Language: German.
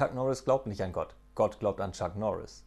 Chuck Norris glaubt nicht an Gott. Gott glaubt an Chuck Norris.